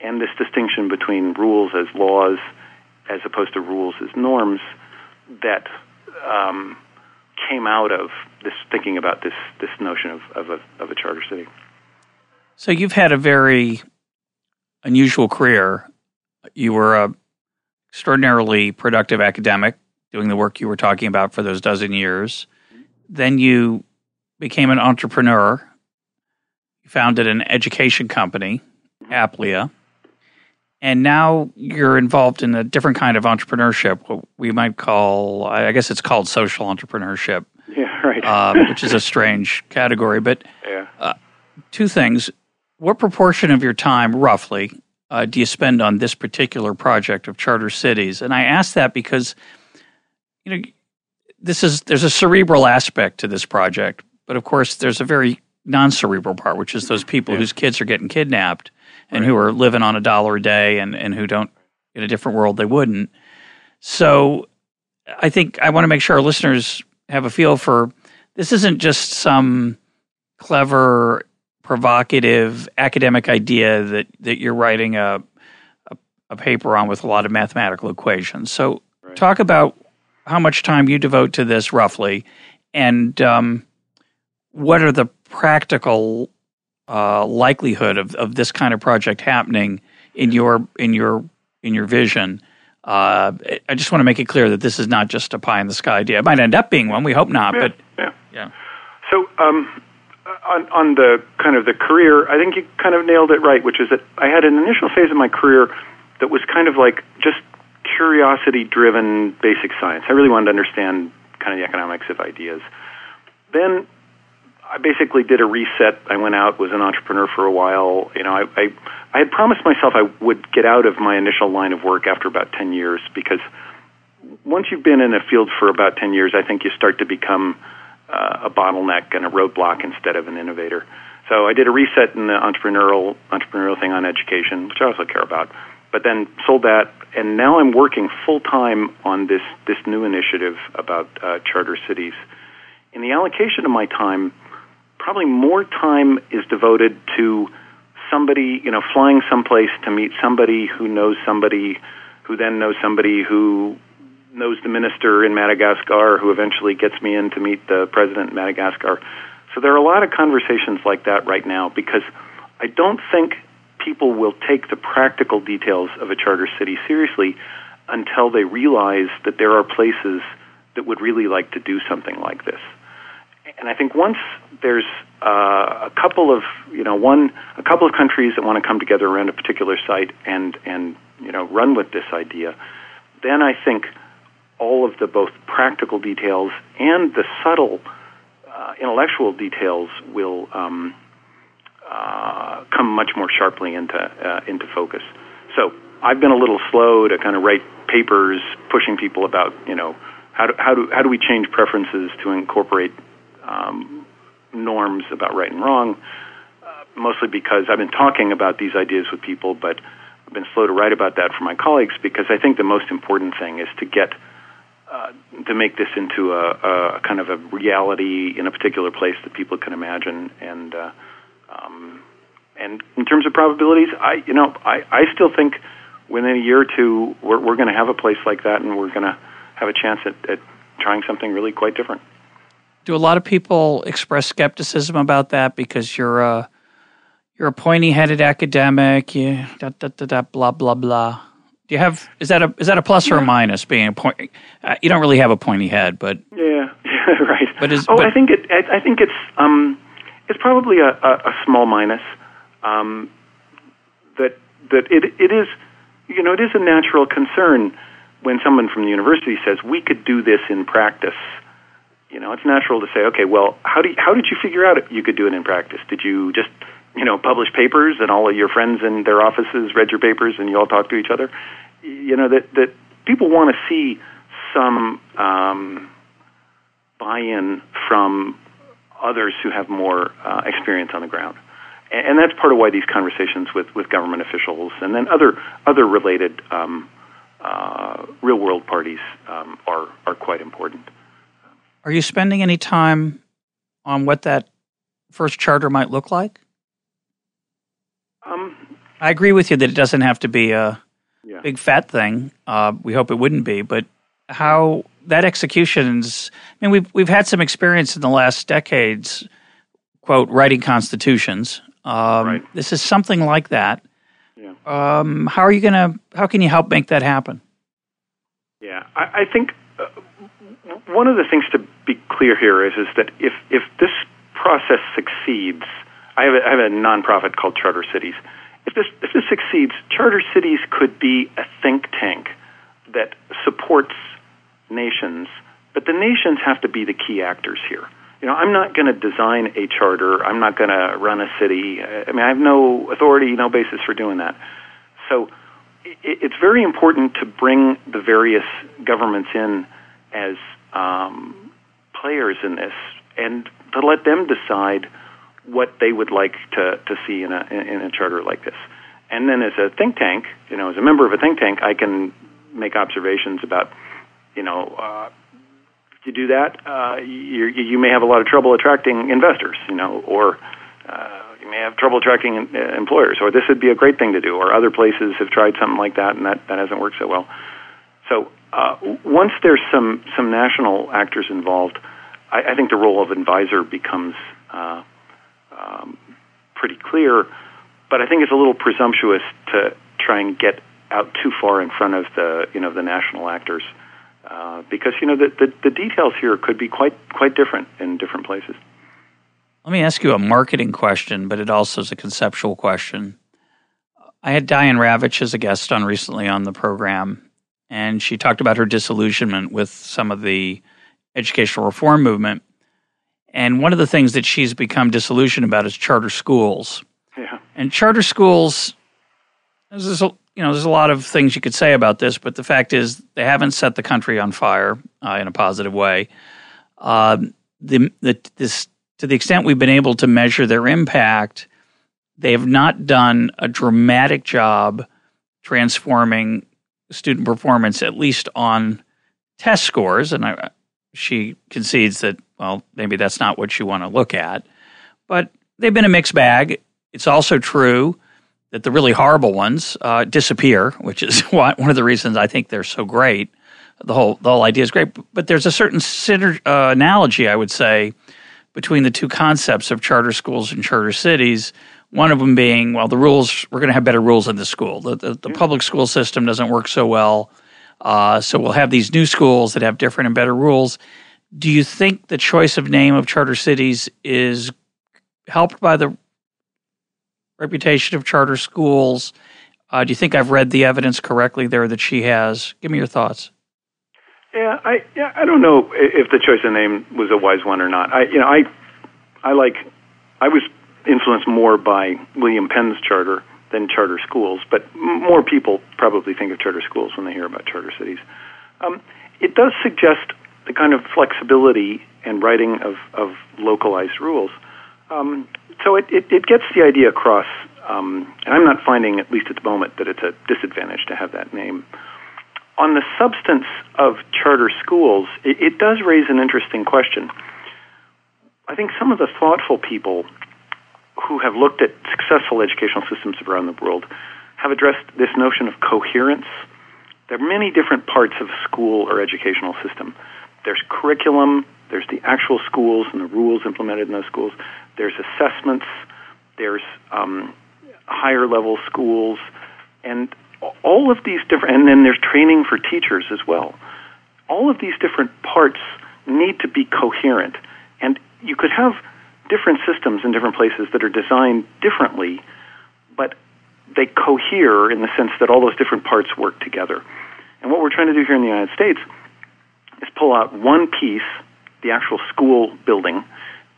and this distinction between rules as laws as opposed to rules as norms that um, came out of this thinking about this this notion of, of a, of a charter city. So you've had a very unusual career. You were a extraordinarily productive academic doing the work you were talking about for those dozen years. Then you became an entrepreneur. You founded an education company, Aplia. And now you're involved in a different kind of entrepreneurship, what we might call, I guess it's called social entrepreneurship. <laughs> Yeah, right. uh, which is a strange category. But yeah. uh, two things what proportion of your time, roughly, uh, do you spend on this particular project of charter cities? And I ask that because, you know, this is there's a cerebral aspect to this project, but of course there's a very non-cerebral part, which is those people yeah. whose kids are getting kidnapped and right. who are living on a dollar a day and, and who don't in a different world they wouldn't. So I think I want to make sure our listeners have a feel for this isn't just some clever provocative academic idea that, that you're writing a, a, a paper on with a lot of mathematical equations. So, right. talk about how much time you devote to this roughly, and um, what are the practical uh, likelihood of, of this kind of project happening in your in your in your vision. Uh, I just want to make it clear that this is not just a pie in the sky idea. It might end up being one. We hope not, yeah, but yeah. yeah. So um, on, on the kind of the career, I think you kind of nailed it right, which is that I had an initial phase of my career that was kind of like just curiosity driven basic science. I really wanted to understand kind of the economics of ideas. Then I basically did a reset. I went out, was an entrepreneur for a while. You know, I, I I had promised myself I would get out of my initial line of work after about ten years because once you've been in a field for about ten years, I think you start to become uh, a bottleneck and a roadblock instead of an innovator. So I did a reset in the entrepreneurial entrepreneurial thing on education, which I also care about. But then sold that, and now I'm working full time on this this new initiative about uh, charter cities. In the allocation of my time, probably more time is devoted to somebody, you know, flying someplace to meet somebody who knows somebody, who then knows somebody who knows the minister in Madagascar who eventually gets me in to meet the president in Madagascar. So there are a lot of conversations like that right now because I don't think people will take the practical details of a charter city seriously until they realize that there are places that would really like to do something like this. And I think once there's uh, a couple of, you know, one, a couple of countries that want to come together around a particular site and, and, you know, run with this idea, then I think all of the both practical details and the subtle uh, intellectual details will um, uh, come much more sharply into uh, into focus. So I've been a little slow to kind of write papers pushing people about you know how do how do how do we change preferences to incorporate um, norms about right and wrong. Uh, mostly because I've been talking about these ideas with people, but I've been slow to write about that for my colleagues because I think the most important thing is to get uh, to make this into a, a, kind of a reality in a particular place that people can imagine. And uh, um, and in terms of probabilities, I you know I, I still think within a year or two we're, we're going to have a place like that, and we're going to have a chance at, at trying something really quite different. Do a lot of people express skepticism about that because you're a you're a pointy-headed academic, you da, da, da, da, blah blah blah? Do you have is that a is that a plus or a minus being a point? Uh, you don't really have a pointy head, but yeah, yeah <laughs> right. But is, oh, but, I think it. I, I think it's um, it's probably a, a, a small minus. Um, that that it it is, you know, it is a natural concern when someone from the university says we could do this in practice. You know, it's natural to say, okay, well, how do you, how did you figure out you could do it in practice? Did you just you know, publish papers and all of your friends in their offices read your papers and you all talk to each other. You know that that people want to see some um, buy-in from others who have more uh, experience on the ground, and, that's part of why these conversations with, with government officials and then other other related um, uh, real-world parties um, are are quite important. Are you spending any time on what that first charter might look like? Um, I agree with you that it doesn't have to be a yeah. big fat thing. Uh, we hope it wouldn't be, but how that execution's. I mean, we've we've had some experience in the last decades, quote, writing constitutions. Um, right. This is something like that. Yeah. Um, how are you going to? How can you help make that happen? Yeah, I, I think uh, one of the things to be clear here is is that if if this process succeeds, I have a, I have a nonprofit called Charter Cities. If this if this succeeds, Charter Cities could be a think tank that supports nations, but the nations have to be the key actors here. You know, I'm not going to design a charter. I'm not going to run a city. I mean, I have no authority, no basis for doing that. So it's very important to bring the various governments in as um, players in this and to let them decide what they would like to, to see in a, in a charter like this. And then as a think tank, you know, as a member of a think tank, I can make observations about, you know, uh, you do that, uh, you, you may have a lot of trouble attracting investors, you know, or uh, you may have trouble attracting uh, employers, or this would be a great thing to do, or other places have tried something like that and that, that hasn't worked so well. So uh, once there's some, some national actors involved, I, I think the role of advisor becomes uh, um, pretty clear. But I think it's a little presumptuous to try and get out too far in front of the you know the national actors uh, because you know the, the, the details here could be quite quite different in different places. Let me ask you a marketing question, but it also is a conceptual question. I had Diane Ravitch as a guest on recently on the program, and she talked about her disillusionment with some of the educational reform movement. And one of the things that she's become disillusioned about is charter schools. Yeah. And charter schools, there's a, you know, there's a lot of things you could say about this, but the fact is they haven't set the country on fire uh, in a positive way. Uh, the, the, this, to the extent we've been able to measure their impact, they have not done a dramatic job transforming student performance, at least on test scores. And I, she concedes that, well, maybe that's not what you want to look at. But they've been a mixed bag. It's also true that the really horrible ones uh, disappear, which is <laughs> one of the reasons I think they're so great. The whole the whole idea is great, but there's a certain syner- uh, analogy, I would say, between the two concepts of charter schools and charter cities. One of them being, well, the rules we're going to have better rules in the school. The, the, the public school system doesn't work so well uh, so we'll have these new schools that have different and better rules. Do you think the choice of name of charter cities is helped by the reputation of charter schools? Uh, do you think I've read the evidence correctly there that she has? Give me your thoughts. Yeah, I yeah, I don't know if the choice of name was a wise one or not. I you know I I like I was influenced more by William Penn's charter than charter schools, but more people probably think of charter schools when they hear about charter cities. Um, it does suggest the kind of flexibility and writing of, of localized rules. Um, so it, it, it, gets the idea across, um, and I'm not finding, at least at the moment, that it's a disadvantage to have that name. On the substance of charter schools, it, it does raise an interesting question. I think some of the thoughtful people who have looked at successful educational systems around the world have addressed this notion of coherence. There are many different parts of a school or educational system. There's curriculum, there's the actual schools and the rules implemented in those schools, there's assessments, there's um, higher level schools, and all of these different, and then there's training for teachers as well. All of these different parts need to be coherent. And you could have different systems in different places that are designed differently, but they cohere in the sense that all those different parts work together. And what we're trying to do here in the United States is pull out one piece, the actual school building,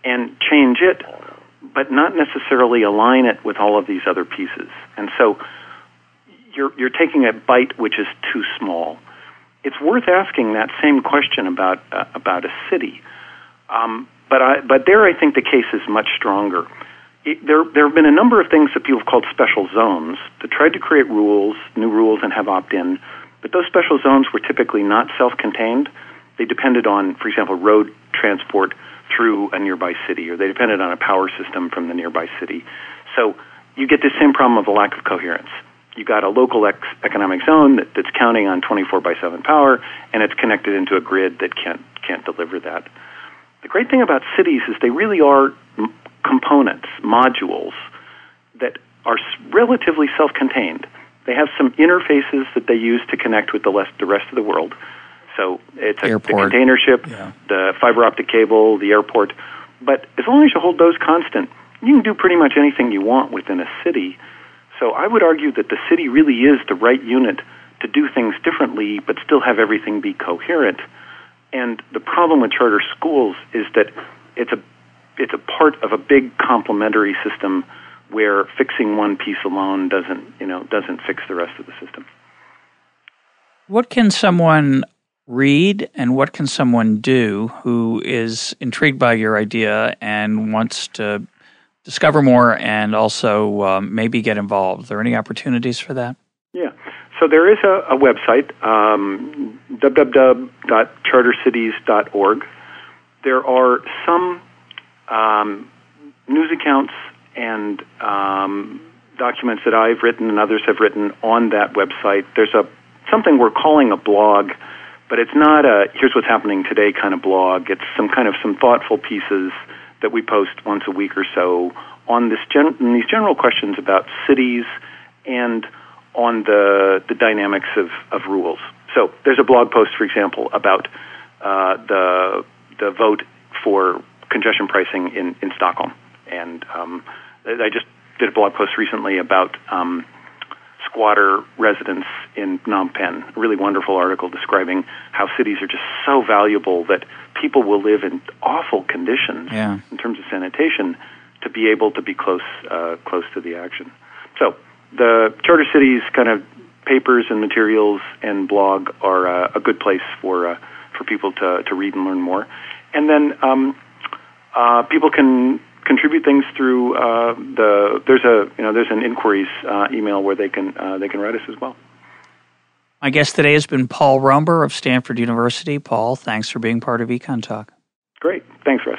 and change it but not necessarily align it with all of these other pieces. And so you're, you're taking a bite which is too small. It's worth asking that same question about, uh, about a city. Um, but, I, but there I think the case is much stronger. It, there, there have been a number of things that people have called special zones that tried to create rules, new rules, and have opt in. But those special zones were typically not self contained. They depended on, for example, road transport through a nearby city, or they depended on a power system from the nearby city. So you get the same problem of a lack of coherence. You got a local ex- economic zone that, that's counting on 24 by 7 power, and it's connected into a grid that can't can't deliver that. The great thing about cities is they really are m- components, modules that are relatively self-contained. They have some interfaces that they use to connect with the, less, the rest of the world so it's a, the container ship, yeah. the fiber optic cable, the airport. But as long as you hold those constant, you can do pretty much anything you want within a city. So I would argue that the city really is the right unit to do things differently, but still have everything be coherent. And the problem with charter schools is that it's a it's a part of a big complementary system where fixing one piece alone doesn't you know doesn't fix the rest of the system. What can someone read and what can someone do who is intrigued by your idea and wants to discover more and also um, maybe get involved? Are there any opportunities for that? So there is a, a website, um, www.chartercities.org. There are some um, news accounts and um, documents that I've written and others have written on that website. There's a something we're calling a blog but it's not a here's what's happening today kind of blog. It's some kind of some thoughtful pieces that we post once a week or so on this gen- these general questions about cities and on the the dynamics of, of rules. So there's a blog post, for example, about uh, the the vote for congestion pricing in, in Stockholm, and um, I just did a blog post recently about um, squatter residents in Phnom Penh. A really wonderful article describing how cities are just so valuable that people will live in awful conditions yeah. in terms of sanitation to be able to be close uh, close to the action. So the charter cities kind of papers and materials and blog are uh, a good place for uh, for people to to read and learn more. And then um, uh, people can contribute things through uh, the there's a you know there's an inquiries uh, email where they can uh, they can write us as well. My guest today has been Paul Romer of Stanford University. Paul, thanks for being part of Econ Talk. Great, thanks, Russ.